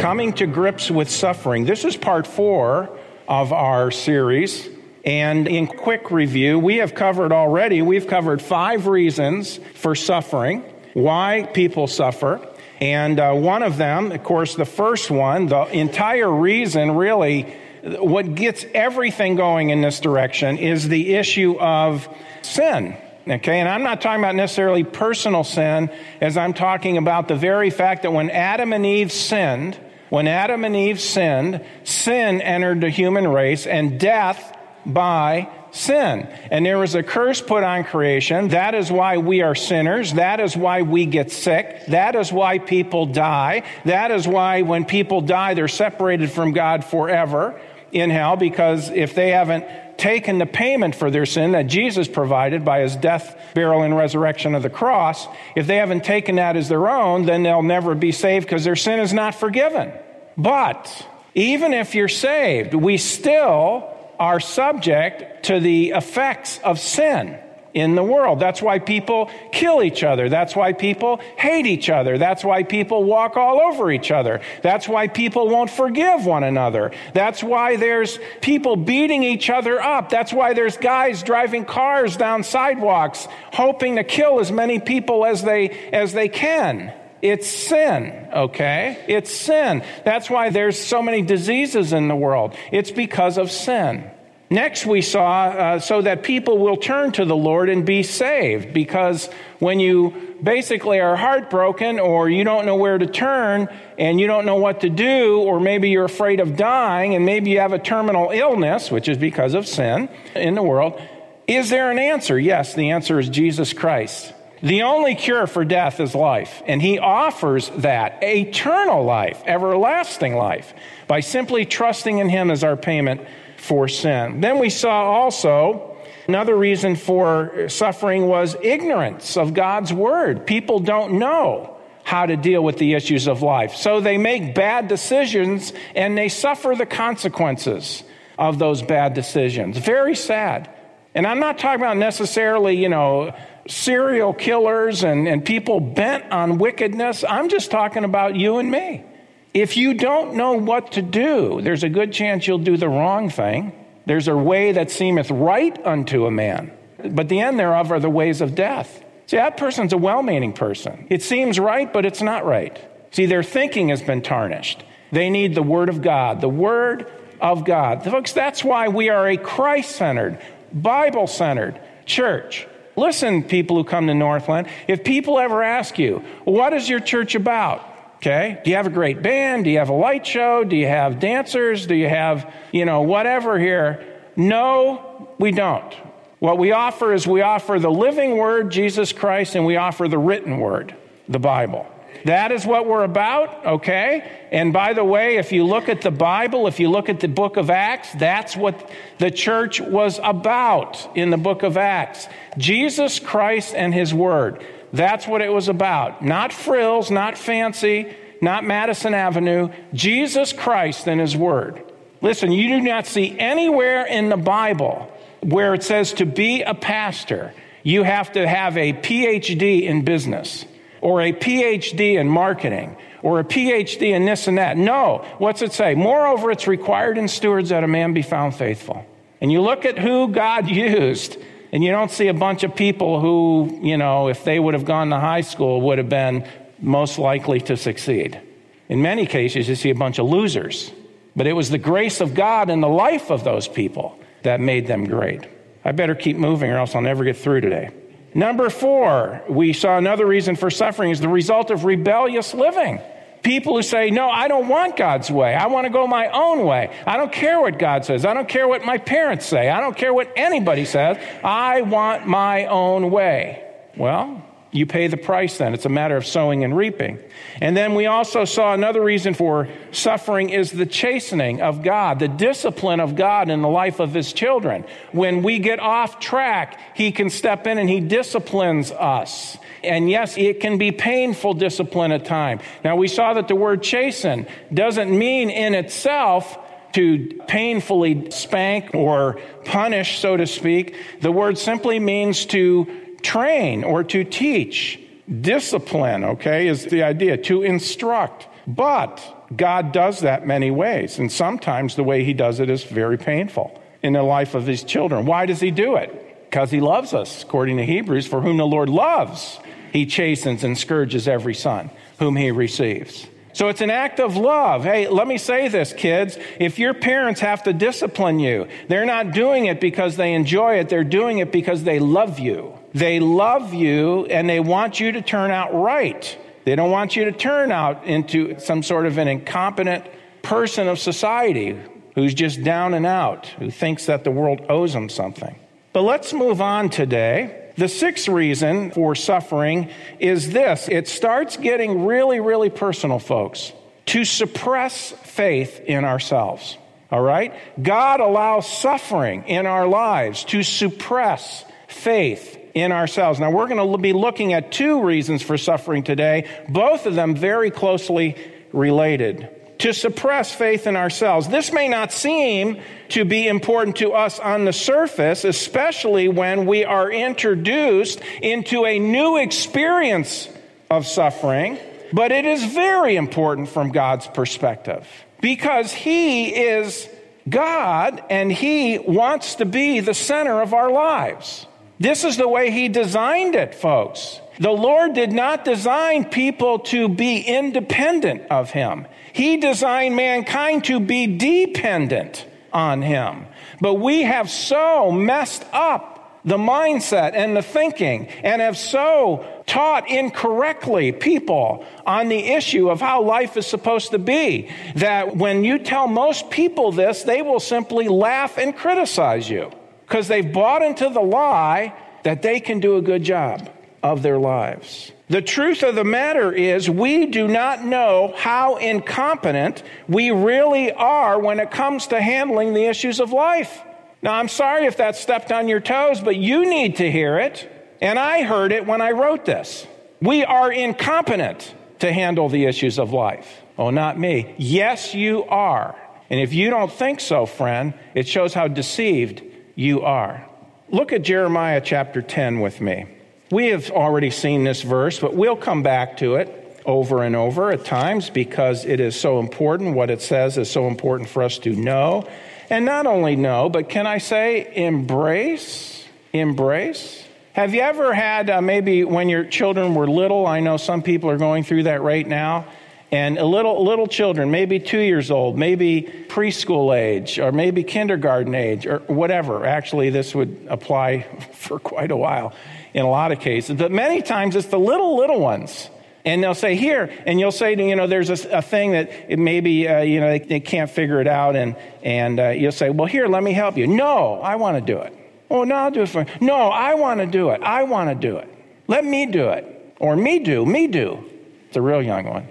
Coming to Grips with Suffering. This is part four of our series. And in quick review, we have covered already, we've covered five reasons for suffering, why people suffer. And uh, one of them, of course, the first one, the entire reason really, what gets everything going in this direction is the issue of sin. Okay, and I'm not talking about necessarily personal sin, as I'm talking about the very fact that when Adam and Eve sinned, when Adam and Eve sinned, sin entered the human race and death by sin. And there was a curse put on creation. That is why we are sinners. That is why we get sick. That is why people die. That is why when people die, they're separated from God forever in hell because if they haven't taken the payment for their sin that Jesus provided by his death, burial, and resurrection of the cross, if they haven't taken that as their own, then they'll never be saved because their sin is not forgiven. But even if you're saved, we still are subject to the effects of sin in the world. That's why people kill each other. That's why people hate each other. That's why people walk all over each other. That's why people won't forgive one another. That's why there's people beating each other up. That's why there's guys driving cars down sidewalks hoping to kill as many people as they as they can. It's sin, okay? It's sin. That's why there's so many diseases in the world. It's because of sin. Next, we saw uh, so that people will turn to the Lord and be saved. Because when you basically are heartbroken or you don't know where to turn and you don't know what to do, or maybe you're afraid of dying and maybe you have a terminal illness, which is because of sin in the world, is there an answer? Yes, the answer is Jesus Christ. The only cure for death is life, and he offers that eternal life, everlasting life, by simply trusting in him as our payment for sin. Then we saw also another reason for suffering was ignorance of God's word. People don't know how to deal with the issues of life. So they make bad decisions and they suffer the consequences of those bad decisions. Very sad. And I'm not talking about necessarily, you know, serial killers and, and people bent on wickedness. I'm just talking about you and me. If you don't know what to do, there's a good chance you'll do the wrong thing. There's a way that seemeth right unto a man, but the end thereof are the ways of death. See, that person's a well meaning person. It seems right, but it's not right. See, their thinking has been tarnished. They need the Word of God, the Word of God. Folks, that's why we are a Christ centered, Bible centered church. Listen, people who come to Northland, if people ever ask you, what is your church about? Okay. Do you have a great band? Do you have a light show? Do you have dancers? Do you have, you know, whatever here? No, we don't. What we offer is we offer the living word, Jesus Christ, and we offer the written word, the Bible. That is what we're about, okay? And by the way, if you look at the Bible, if you look at the book of Acts, that's what the church was about in the book of Acts. Jesus Christ and his word. That's what it was about. Not frills, not fancy, not Madison Avenue. Jesus Christ and His Word. Listen, you do not see anywhere in the Bible where it says to be a pastor, you have to have a PhD in business or a PhD in marketing or a PhD in this and that. No. What's it say? Moreover, it's required in stewards that a man be found faithful. And you look at who God used and you don't see a bunch of people who, you know, if they would have gone to high school, would have been most likely to succeed. In many cases, you see a bunch of losers. But it was the grace of God in the life of those people that made them great. I better keep moving or else I'll never get through today. Number four, we saw another reason for suffering is the result of rebellious living. People who say, No, I don't want God's way. I want to go my own way. I don't care what God says. I don't care what my parents say. I don't care what anybody says. I want my own way. Well, you pay the price then. It's a matter of sowing and reaping. And then we also saw another reason for suffering is the chastening of God, the discipline of God in the life of his children. When we get off track, he can step in and he disciplines us. And yes, it can be painful discipline at times. Now, we saw that the word chasten doesn't mean in itself to painfully spank or punish, so to speak. The word simply means to train or to teach. Discipline, okay, is the idea to instruct. But God does that many ways, and sometimes the way He does it is very painful in the life of His children. Why does He do it? Because He loves us, according to Hebrews, for whom the Lord loves, He chastens and scourges every son whom He receives. So it's an act of love. Hey, let me say this, kids. If your parents have to discipline you, they're not doing it because they enjoy it, they're doing it because they love you. They love you and they want you to turn out right. They don't want you to turn out into some sort of an incompetent person of society who's just down and out, who thinks that the world owes them something. But let's move on today. The sixth reason for suffering is this it starts getting really, really personal, folks, to suppress faith in ourselves. All right? God allows suffering in our lives to suppress faith in ourselves. Now, we're going to be looking at two reasons for suffering today, both of them very closely related. To suppress faith in ourselves. This may not seem to be important to us on the surface, especially when we are introduced into a new experience of suffering, but it is very important from God's perspective because He is God and He wants to be the center of our lives. This is the way He designed it, folks. The Lord did not design people to be independent of Him. He designed mankind to be dependent on Him. But we have so messed up the mindset and the thinking and have so taught incorrectly people on the issue of how life is supposed to be that when you tell most people this, they will simply laugh and criticize you because they've bought into the lie that they can do a good job of their lives. The truth of the matter is, we do not know how incompetent we really are when it comes to handling the issues of life. Now, I'm sorry if that stepped on your toes, but you need to hear it. And I heard it when I wrote this. We are incompetent to handle the issues of life. Oh, not me. Yes, you are. And if you don't think so, friend, it shows how deceived you are. Look at Jeremiah chapter 10 with me. We have already seen this verse, but we'll come back to it over and over at times because it is so important. What it says is so important for us to know. And not only know, but can I say embrace? Embrace? Have you ever had uh, maybe when your children were little? I know some people are going through that right now and a little little children maybe two years old maybe preschool age or maybe kindergarten age or whatever. Actually this would apply for quite a while in a lot of cases. But many times it's the little little ones. And they'll say here and you'll say you know there's a, a thing that maybe uh, you know they, they, can't figure it out and and uh, you'll say well here let me help you. No i want to do it. Oh no i'll do it for you. No i want to do it. I want to do it. Let me do it. Or me do me do. It's a real young one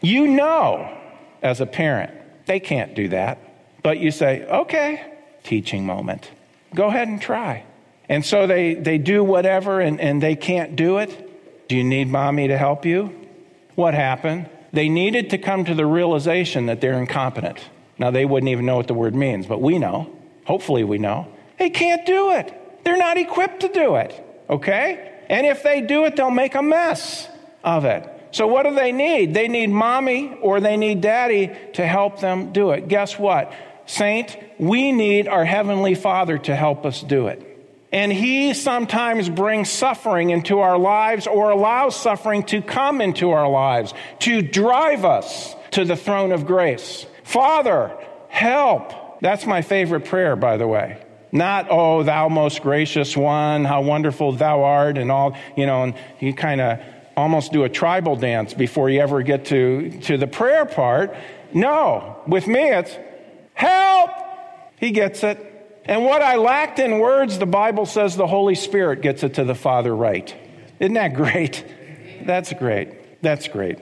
you know, as a parent, they can't do that. But you say, okay, teaching moment. Go ahead and try. And so they, they do whatever and, and they can't do it. Do you need mommy to help you? What happened? They needed to come to the realization that they're incompetent. Now, they wouldn't even know what the word means, but we know. Hopefully, we know. They can't do it. They're not equipped to do it. Okay? And if they do it, they'll make a mess of it. So, what do they need? They need mommy or they need daddy to help them do it. Guess what? Saint, we need our Heavenly Father to help us do it. And He sometimes brings suffering into our lives or allows suffering to come into our lives to drive us to the throne of grace. Father, help. That's my favorite prayer, by the way. Not, oh, thou most gracious one, how wonderful thou art, and all, you know, and you kind of almost do a tribal dance before you ever get to, to the prayer part. No, with me it's help. He gets it. And what I lacked in words, the Bible says the Holy Spirit gets it to the Father right. Isn't that great? That's great. That's great.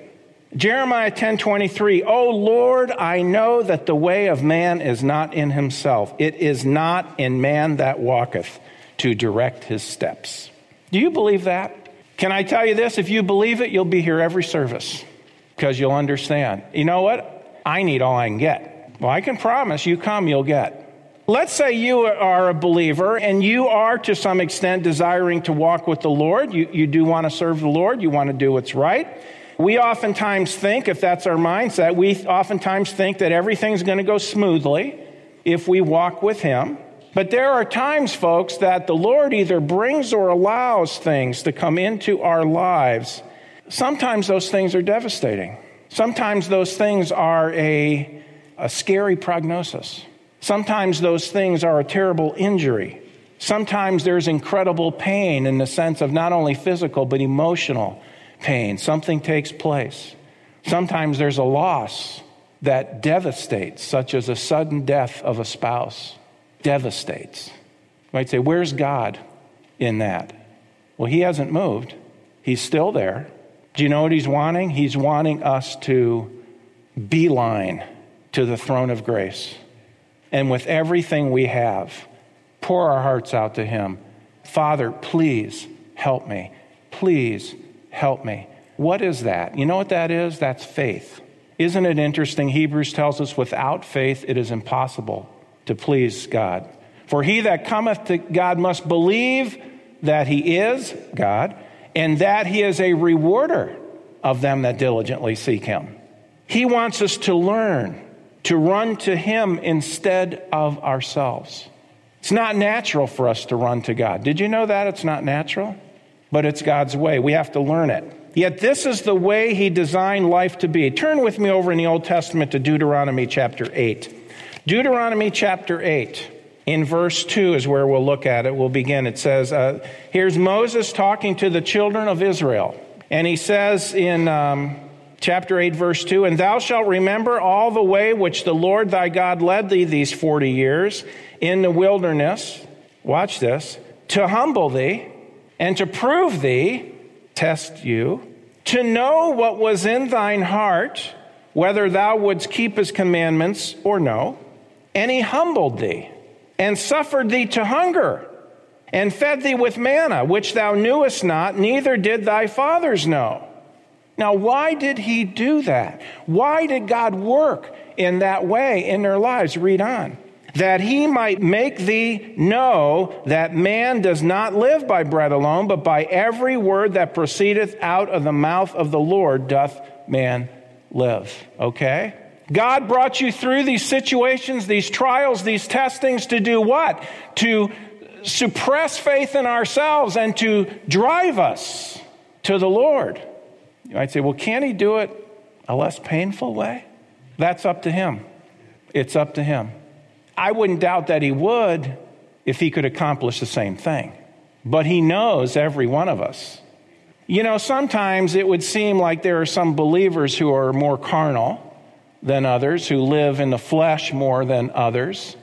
Jeremiah 10:23 Oh Lord I know that the way of man is not in himself it is not in man that walketh to direct his steps. Do you believe that? Can I tell you this? If you believe it, you'll be here every service because you'll understand. You know what? I need all I can get. Well, I can promise you come, you'll get. Let's say you are a believer and you are to some extent desiring to walk with the Lord. You, you do want to serve the Lord, you want to do what's right. We oftentimes think, if that's our mindset, we oftentimes think that everything's going to go smoothly if we walk with Him. But there are times, folks, that the Lord either brings or allows things to come into our lives. Sometimes those things are devastating. Sometimes those things are a, a scary prognosis. Sometimes those things are a terrible injury. Sometimes there's incredible pain in the sense of not only physical, but emotional pain. Something takes place. Sometimes there's a loss that devastates, such as a sudden death of a spouse. Devastates. You might say, Where's God in that? Well, He hasn't moved, He's still there. Do you know what He's wanting? He's wanting us to beeline to the throne of grace. And with everything we have, pour our hearts out to Him. Father, please help me. Please help me. What is that? You know what that is? That's faith. Isn't it interesting? Hebrews tells us without faith it is impossible to please God. For he that cometh to God must believe that he is God and that he is a rewarder of them that diligently seek him. He wants us to learn to run to him instead of ourselves. It's not natural for us to run to God. Did you know that? It's not natural, but it's God's way. We have to learn it. Yet this is the way he designed life to be. Turn with me over in the Old Testament to Deuteronomy chapter 8. Deuteronomy chapter 8, in verse 2 is where we'll look at it. We'll begin. It says, uh, Here's Moses talking to the children of Israel. And he says in um, chapter 8, verse 2 And thou shalt remember all the way which the Lord thy God led thee these 40 years in the wilderness. Watch this to humble thee and to prove thee test you, to know what was in thine heart, whether thou wouldst keep his commandments or no. And he humbled thee, and suffered thee to hunger, and fed thee with manna, which thou knewest not, neither did thy fathers know. Now, why did he do that? Why did God work in that way in their lives? Read on that he might make thee know that man does not live by bread alone, but by every word that proceedeth out of the mouth of the Lord doth man live. Okay? God brought you through these situations, these trials, these testings to do what? To suppress faith in ourselves and to drive us to the Lord. You might say, well, can't he do it a less painful way? That's up to him. It's up to him. I wouldn't doubt that he would if he could accomplish the same thing. But he knows every one of us. You know, sometimes it would seem like there are some believers who are more carnal than others, who live in the flesh more than others.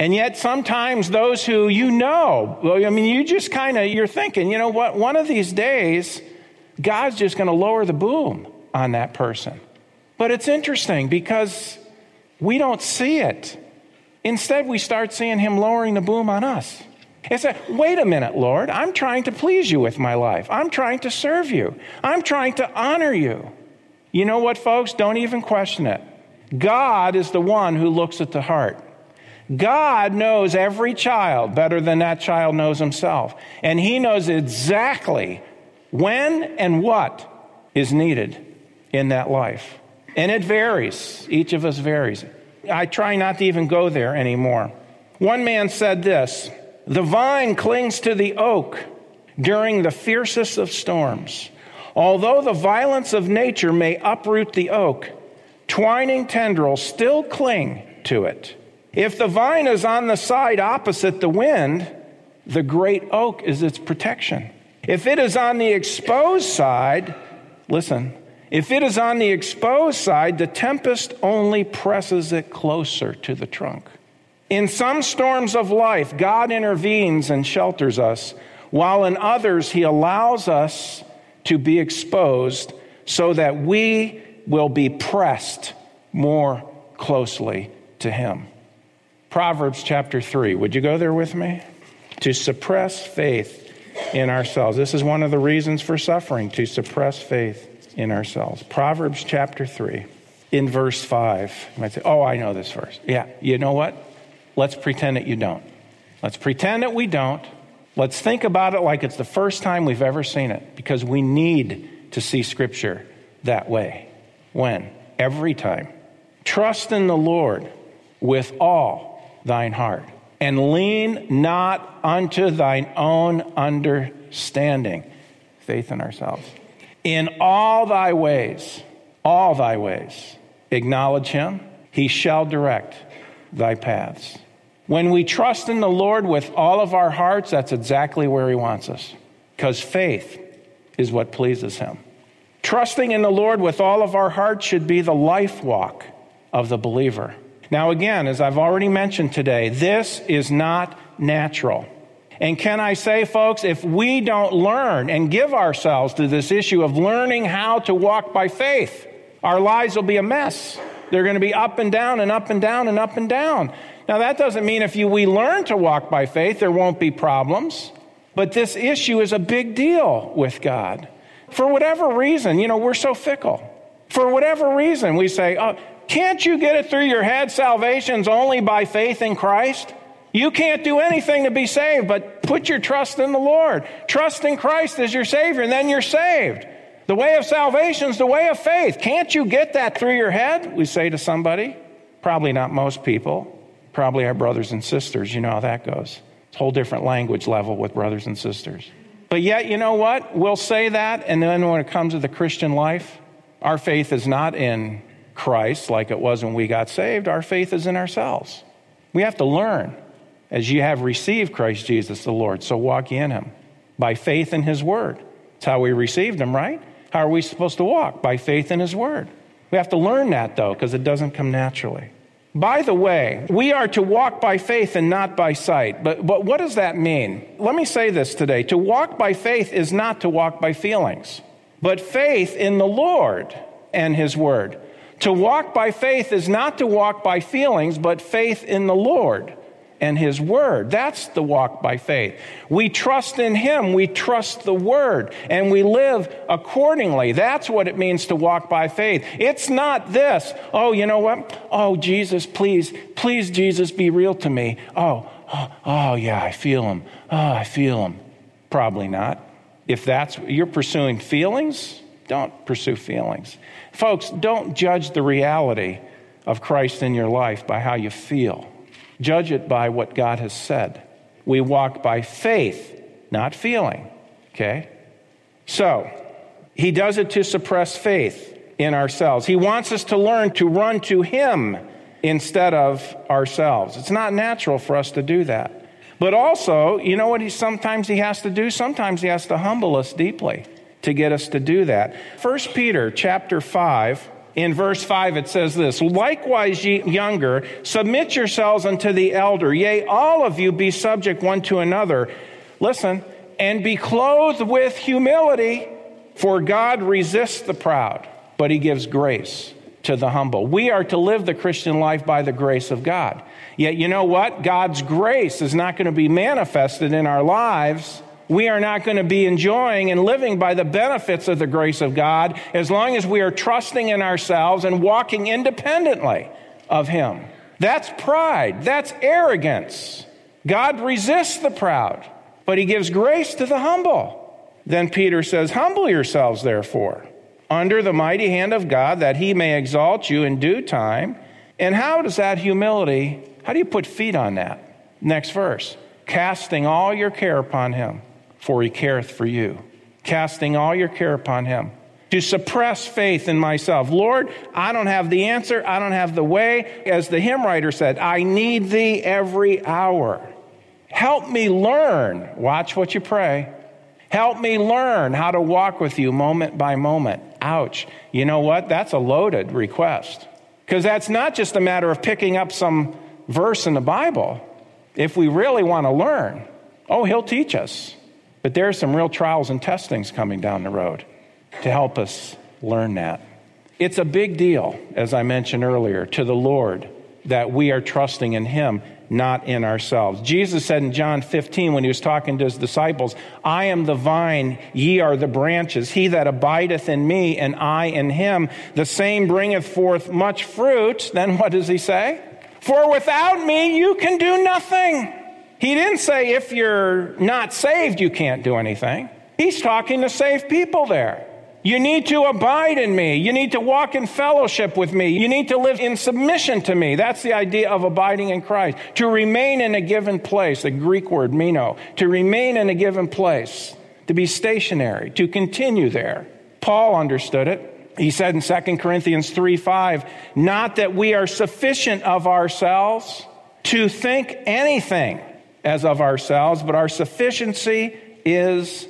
And yet sometimes those who you know, I mean, you just kind of, you're thinking, you know what, one of these days, God's just going to lower the boom on that person. But it's interesting because we don't see it. Instead, we start seeing him lowering the boom on us. It's a, wait a minute, Lord, I'm trying to please you with my life. I'm trying to serve you. I'm trying to honor you. You know what, folks? Don't even question it. God is the one who looks at the heart. God knows every child better than that child knows himself. And he knows exactly when and what is needed in that life. And it varies. Each of us varies. I try not to even go there anymore. One man said this The vine clings to the oak during the fiercest of storms. Although the violence of nature may uproot the oak, twining tendrils still cling to it. If the vine is on the side opposite the wind, the great oak is its protection. If it is on the exposed side, listen, if it is on the exposed side, the tempest only presses it closer to the trunk. In some storms of life, God intervenes and shelters us, while in others, He allows us to be exposed so that we will be pressed more closely to Him. Proverbs chapter 3. Would you go there with me? To suppress faith in ourselves. This is one of the reasons for suffering, to suppress faith in ourselves. Proverbs chapter 3, in verse 5. You might say, Oh, I know this verse. Yeah, you know what? Let's pretend that you don't. Let's pretend that we don't. Let's think about it like it's the first time we've ever seen it because we need to see Scripture that way. When? Every time. Trust in the Lord with all thine heart, and lean not unto thine own understanding. Faith in ourselves. In all thy ways, all thy ways, acknowledge him, he shall direct thy paths. When we trust in the Lord with all of our hearts, that's exactly where he wants us, because faith is what pleases him. Trusting in the Lord with all of our heart should be the life walk of the believer. Now, again, as I've already mentioned today, this is not natural. And can I say, folks, if we don't learn and give ourselves to this issue of learning how to walk by faith, our lives will be a mess. They're going to be up and down and up and down and up and down. Now, that doesn't mean if you, we learn to walk by faith, there won't be problems. But this issue is a big deal with God. For whatever reason, you know, we're so fickle. For whatever reason, we say, oh, can't you get it through your head? Salvation's only by faith in Christ. You can't do anything to be saved, but put your trust in the Lord. Trust in Christ as your Savior, and then you're saved. The way of salvation is the way of faith. Can't you get that through your head? We say to somebody. Probably not most people. Probably our brothers and sisters. You know how that goes. It's a whole different language level with brothers and sisters. But yet, you know what? We'll say that, and then when it comes to the Christian life, our faith is not in Christ like it was when we got saved. Our faith is in ourselves. We have to learn as you have received Christ Jesus the Lord, so walk in him by faith in his word. That's how we received him, right? How are we supposed to walk? By faith in his word. We have to learn that though, because it doesn't come naturally. By the way, we are to walk by faith and not by sight. But, but what does that mean? Let me say this today. To walk by faith is not to walk by feelings, but faith in the Lord and his word. To walk by faith is not to walk by feelings, but faith in the Lord and His Word. That's the walk by faith. We trust in Him, we trust the Word, and we live accordingly. That's what it means to walk by faith. It's not this, oh, you know what? Oh, Jesus, please, please, Jesus, be real to me. Oh, oh, oh yeah, I feel Him. Oh, I feel Him. Probably not. If that's, you're pursuing feelings, don't pursue feelings. Folks, don't judge the reality of Christ in your life by how you feel. Judge it by what God has said. We walk by faith, not feeling. Okay? So, he does it to suppress faith in ourselves. He wants us to learn to run to him instead of ourselves. It's not natural for us to do that. But also, you know what he sometimes he has to do? Sometimes he has to humble us deeply to get us to do that. 1 Peter chapter 5 in verse 5 it says this likewise ye younger submit yourselves unto the elder. Yea all of you be subject one to another. Listen and be clothed with humility for god resists the proud but he gives grace to the humble. We are to live the christian life by the grace of god. Yet you know what? God's grace is not going to be manifested in our lives we are not going to be enjoying and living by the benefits of the grace of God as long as we are trusting in ourselves and walking independently of Him. That's pride. That's arrogance. God resists the proud, but He gives grace to the humble. Then Peter says, Humble yourselves, therefore, under the mighty hand of God, that He may exalt you in due time. And how does that humility, how do you put feet on that? Next verse. Casting all your care upon Him for he careth for you, casting all your care upon him. To suppress faith in myself. Lord, I don't have the answer. I don't have the way. As the hymn writer said, I need thee every hour. Help me learn. Watch what you pray. Help me learn how to walk with you moment by moment. Ouch. You know what? That's a loaded request. Because that's not just a matter of picking up some verse in the Bible. If we really want to learn, oh, he'll teach us. But there are some real trials and testings coming down the road to help us learn that. It's a big deal, as I mentioned earlier, to the Lord that we are trusting in Him, not in ourselves. Jesus said in John 15, when He was talking to His disciples, I am the vine, ye are the branches. He that abideth in me, and I in Him, the same bringeth forth much fruit. Then what does He say? For without me, you can do nothing. He didn't say if you're not saved, you can't do anything. He's talking to saved people there. You need to abide in me. You need to walk in fellowship with me. You need to live in submission to me. That's the idea of abiding in Christ. To remain in a given place, the Greek word meno, to remain in a given place, to be stationary, to continue there. Paul understood it. He said in 2 Corinthians 3 5, not that we are sufficient of ourselves to think anything as of ourselves, but our sufficiency is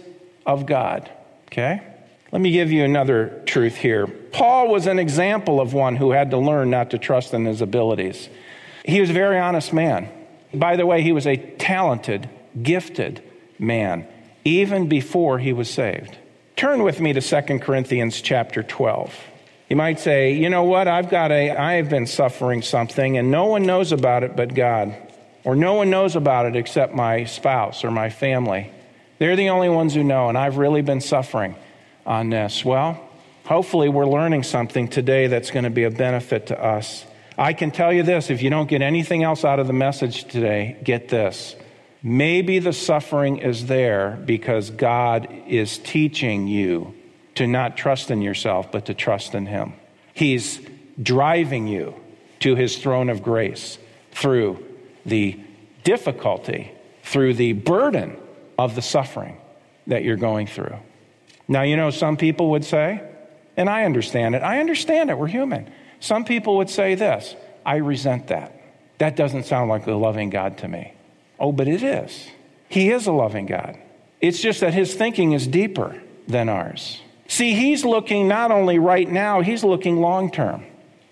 of God. Okay? Let me give you another truth here. Paul was an example of one who had to learn not to trust in his abilities. He was a very honest man. By the way, he was a talented, gifted man, even before he was saved. Turn with me to 2 Corinthians chapter 12. You might say, you know what, I've got a, I have been suffering something and no one knows about it but God. Or no one knows about it except my spouse or my family. They're the only ones who know, and I've really been suffering on this? Well, hopefully, we're learning something today that's going to be a benefit to us. I can tell you this if you don't get anything else out of the message today, get this. Maybe the suffering is there because God is teaching you to not trust in yourself, but to trust in Him. He's driving you to His throne of grace through the difficulty, through the burden of the suffering that you're going through. Now, you know, some people would say, and I understand it, I understand it, we're human. Some people would say this I resent that. That doesn't sound like a loving God to me. Oh, but it is. He is a loving God. It's just that his thinking is deeper than ours. See, he's looking not only right now, he's looking long term.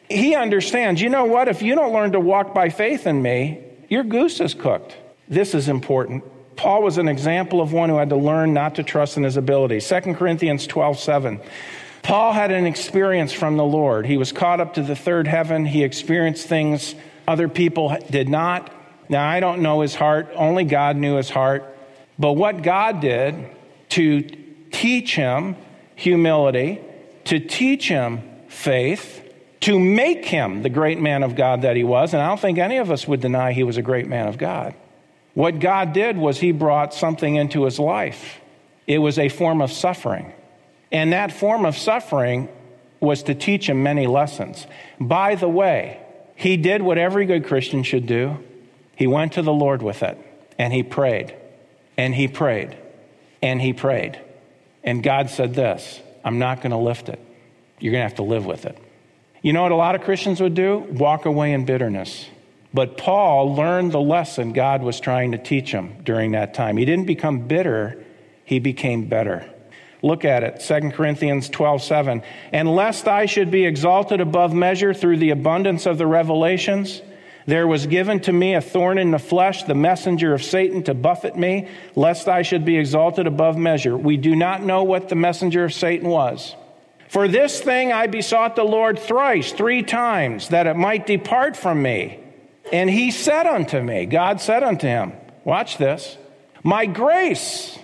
He understands, you know what? If you don't learn to walk by faith in me, your goose is cooked. This is important. Paul was an example of one who had to learn not to trust in his ability. 2 Corinthians 12 7. Paul had an experience from the Lord. He was caught up to the third heaven. He experienced things other people did not. Now, I don't know his heart, only God knew his heart. But what God did to teach him humility, to teach him faith, to make him the great man of God that he was, and I don't think any of us would deny he was a great man of God. What God did was He brought something into his life. It was a form of suffering. And that form of suffering was to teach him many lessons. By the way, he did what every good Christian should do. He went to the Lord with it, and he prayed, and he prayed, and he prayed. And God said this I'm not going to lift it. You're going to have to live with it. You know what a lot of Christians would do? Walk away in bitterness. But Paul learned the lesson God was trying to teach him during that time. He didn't become bitter, he became better. Look at it, 2 Corinthians 12, 7. And lest I should be exalted above measure through the abundance of the revelations, there was given to me a thorn in the flesh, the messenger of Satan to buffet me, lest I should be exalted above measure. We do not know what the messenger of Satan was. For this thing I besought the Lord thrice, three times, that it might depart from me. And he said unto me, God said unto him, Watch this, my grace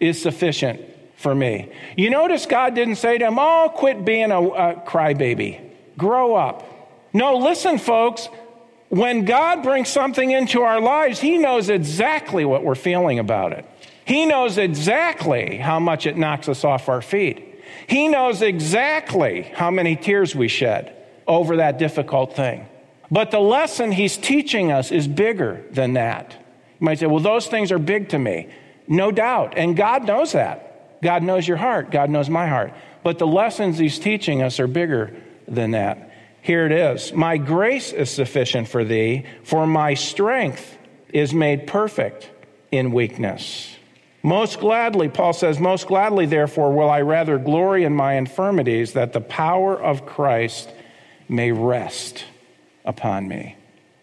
is sufficient for me. You notice God didn't say to him, Oh, quit being a, a crybaby, grow up. No, listen, folks, when God brings something into our lives, He knows exactly what we're feeling about it. He knows exactly how much it knocks us off our feet. He knows exactly how many tears we shed over that difficult thing. But the lesson he's teaching us is bigger than that. You might say, well, those things are big to me. No doubt. And God knows that. God knows your heart. God knows my heart. But the lessons he's teaching us are bigger than that. Here it is My grace is sufficient for thee, for my strength is made perfect in weakness. Most gladly, Paul says, most gladly, therefore, will I rather glory in my infirmities, that the power of Christ may rest upon me.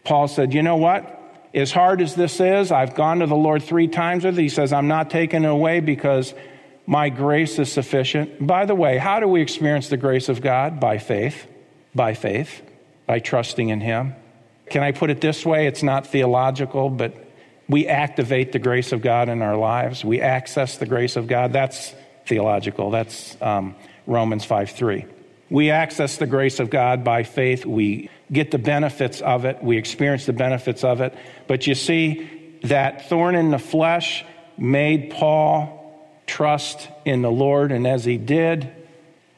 Paul said, You know what? As hard as this is, I've gone to the Lord three times with it. He says, I'm not taking it away because my grace is sufficient. By the way, how do we experience the grace of God? By faith. By faith. By trusting in Him. Can I put it this way? It's not theological, but we activate the grace of God in our lives. We access the grace of God. That's theological. That's um, Romans 5 3. We access the grace of God by faith. We get the benefits of it. We experience the benefits of it. But you see, that thorn in the flesh made Paul trust in the Lord. And as he did,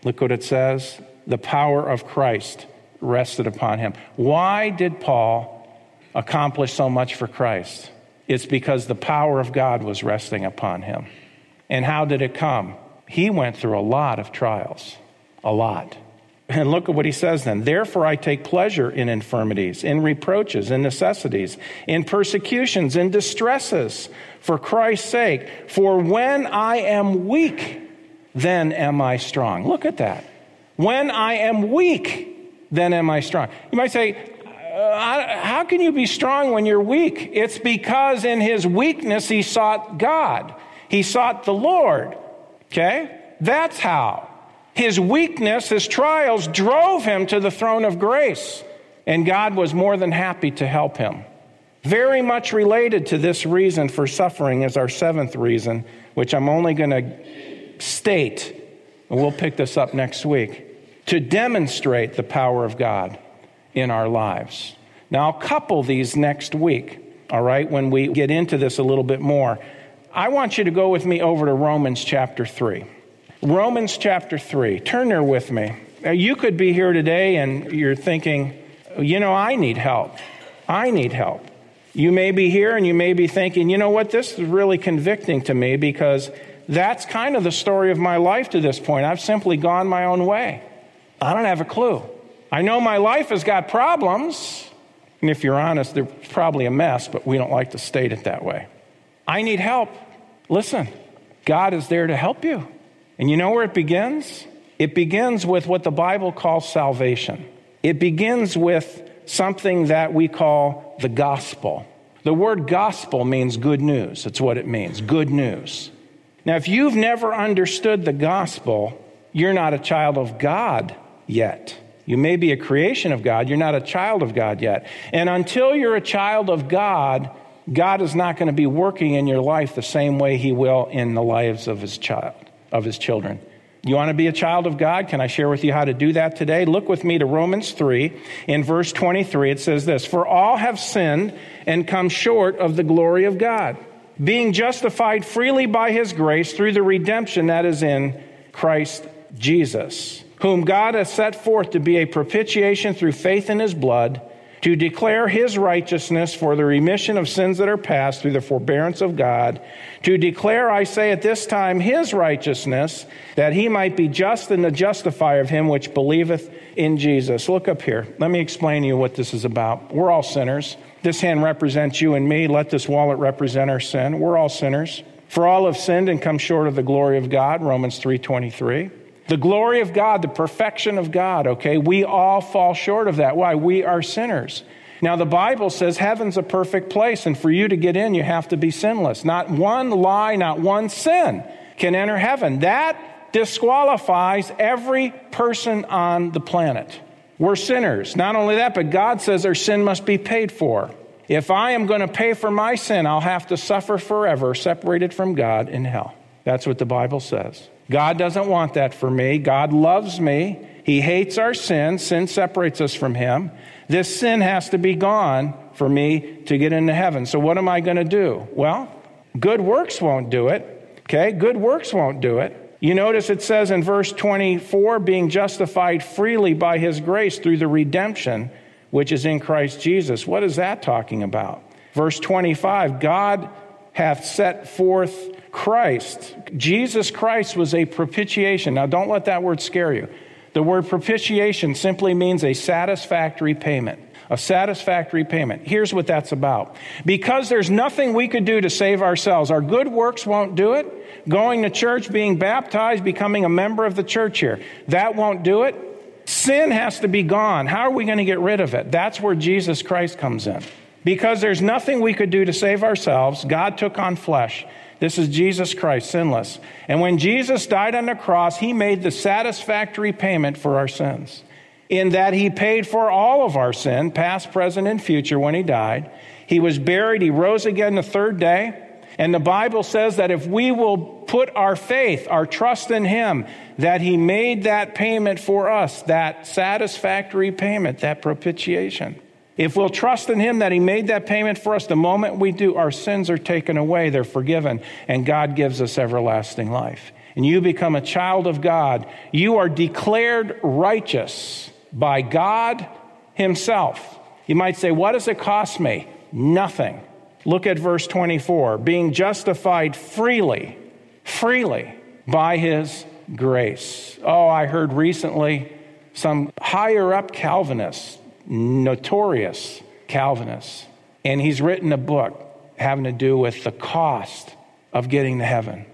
Look what it says the power of Christ rested upon him. Why did Paul accomplish so much for Christ? It's because the power of God was resting upon him. And how did it come? He went through a lot of trials, a lot. And look at what he says then. Therefore, I take pleasure in infirmities, in reproaches, in necessities, in persecutions, in distresses, for Christ's sake. For when I am weak, then am I strong. Look at that. When I am weak, then am I strong. You might say, uh, how can you be strong when you're weak? It's because in his weakness he sought God, he sought the Lord. Okay? That's how. His weakness, his trials drove him to the throne of grace, and God was more than happy to help him. Very much related to this reason for suffering is our seventh reason, which I'm only going to state, and we'll pick this up next week, to demonstrate the power of God in our lives. Now, I'll couple these next week, all right, when we get into this a little bit more. I want you to go with me over to Romans chapter 3. Romans chapter 3. Turn there with me. You could be here today and you're thinking, you know, I need help. I need help. You may be here and you may be thinking, you know what, this is really convicting to me because that's kind of the story of my life to this point. I've simply gone my own way. I don't have a clue. I know my life has got problems. And if you're honest, they're probably a mess, but we don't like to state it that way. I need help. Listen, God is there to help you. And you know where it begins? It begins with what the Bible calls salvation. It begins with something that we call the gospel. The word gospel means good news. That's what it means good news. Now, if you've never understood the gospel, you're not a child of God yet. You may be a creation of God, you're not a child of God yet. And until you're a child of God, God is not going to be working in your life the same way He will in the lives of His child of his children. You want to be a child of God? Can I share with you how to do that today? Look with me to Romans 3. In verse 23, it says this For all have sinned and come short of the glory of God, being justified freely by his grace through the redemption that is in Christ Jesus, whom God has set forth to be a propitiation through faith in his blood to declare his righteousness for the remission of sins that are past through the forbearance of God, to declare, I say at this time, his righteousness, that he might be just and the justifier of him which believeth in Jesus. Look up here. Let me explain to you what this is about. We're all sinners. This hand represents you and me. Let this wallet represent our sin. We're all sinners. For all have sinned and come short of the glory of God, Romans 3:23. The glory of God, the perfection of God, okay? We all fall short of that. Why? We are sinners. Now, the Bible says heaven's a perfect place, and for you to get in, you have to be sinless. Not one lie, not one sin can enter heaven. That disqualifies every person on the planet. We're sinners. Not only that, but God says our sin must be paid for. If I am going to pay for my sin, I'll have to suffer forever, separated from God in hell. That's what the Bible says. God doesn't want that for me. God loves me. He hates our sin. Sin separates us from Him. This sin has to be gone for me to get into heaven. So, what am I going to do? Well, good works won't do it. Okay? Good works won't do it. You notice it says in verse 24, being justified freely by His grace through the redemption which is in Christ Jesus. What is that talking about? Verse 25, God hath set forth Christ. Jesus Christ was a propitiation. Now, don't let that word scare you. The word propitiation simply means a satisfactory payment. A satisfactory payment. Here's what that's about. Because there's nothing we could do to save ourselves, our good works won't do it. Going to church, being baptized, becoming a member of the church here, that won't do it. Sin has to be gone. How are we going to get rid of it? That's where Jesus Christ comes in. Because there's nothing we could do to save ourselves, God took on flesh. This is Jesus Christ, sinless. And when Jesus died on the cross, he made the satisfactory payment for our sins. In that he paid for all of our sin, past, present, and future, when he died. He was buried, he rose again the third day. And the Bible says that if we will put our faith, our trust in him, that he made that payment for us, that satisfactory payment, that propitiation. If we'll trust in Him that He made that payment for us, the moment we do, our sins are taken away, they're forgiven, and God gives us everlasting life. and you become a child of God, you are declared righteous by God Himself. You might say, What does it cost me? Nothing. Look at verse 24 being justified freely, freely by His grace. Oh, I heard recently some higher up Calvinists, notorious Calvinist, and he's written a book having to do with the cost of getting to heaven,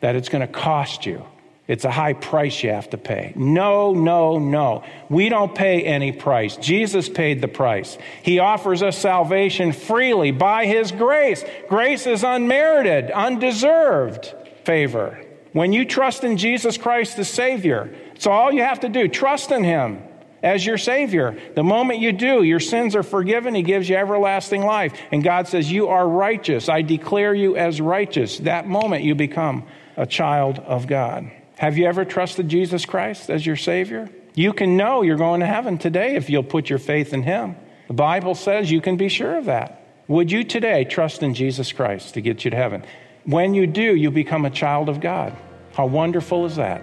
that it's going to cost you. It's a high price you have to pay. No, no, no. We don't pay any price. Jesus paid the price. He offers us salvation freely by His grace. Grace is unmerited, undeserved favor. When you trust in Jesus Christ the Savior, it's all you have to do. Trust in Him as your Savior. The moment you do, your sins are forgiven. He gives you everlasting life. And God says, You are righteous. I declare you as righteous. That moment you become a child of God. Have you ever trusted Jesus Christ as your Savior? You can know you're going to heaven today if you'll put your faith in Him. The Bible says you can be sure of that. Would you today trust in Jesus Christ to get you to heaven? When you do, you become a child of God. How wonderful is that?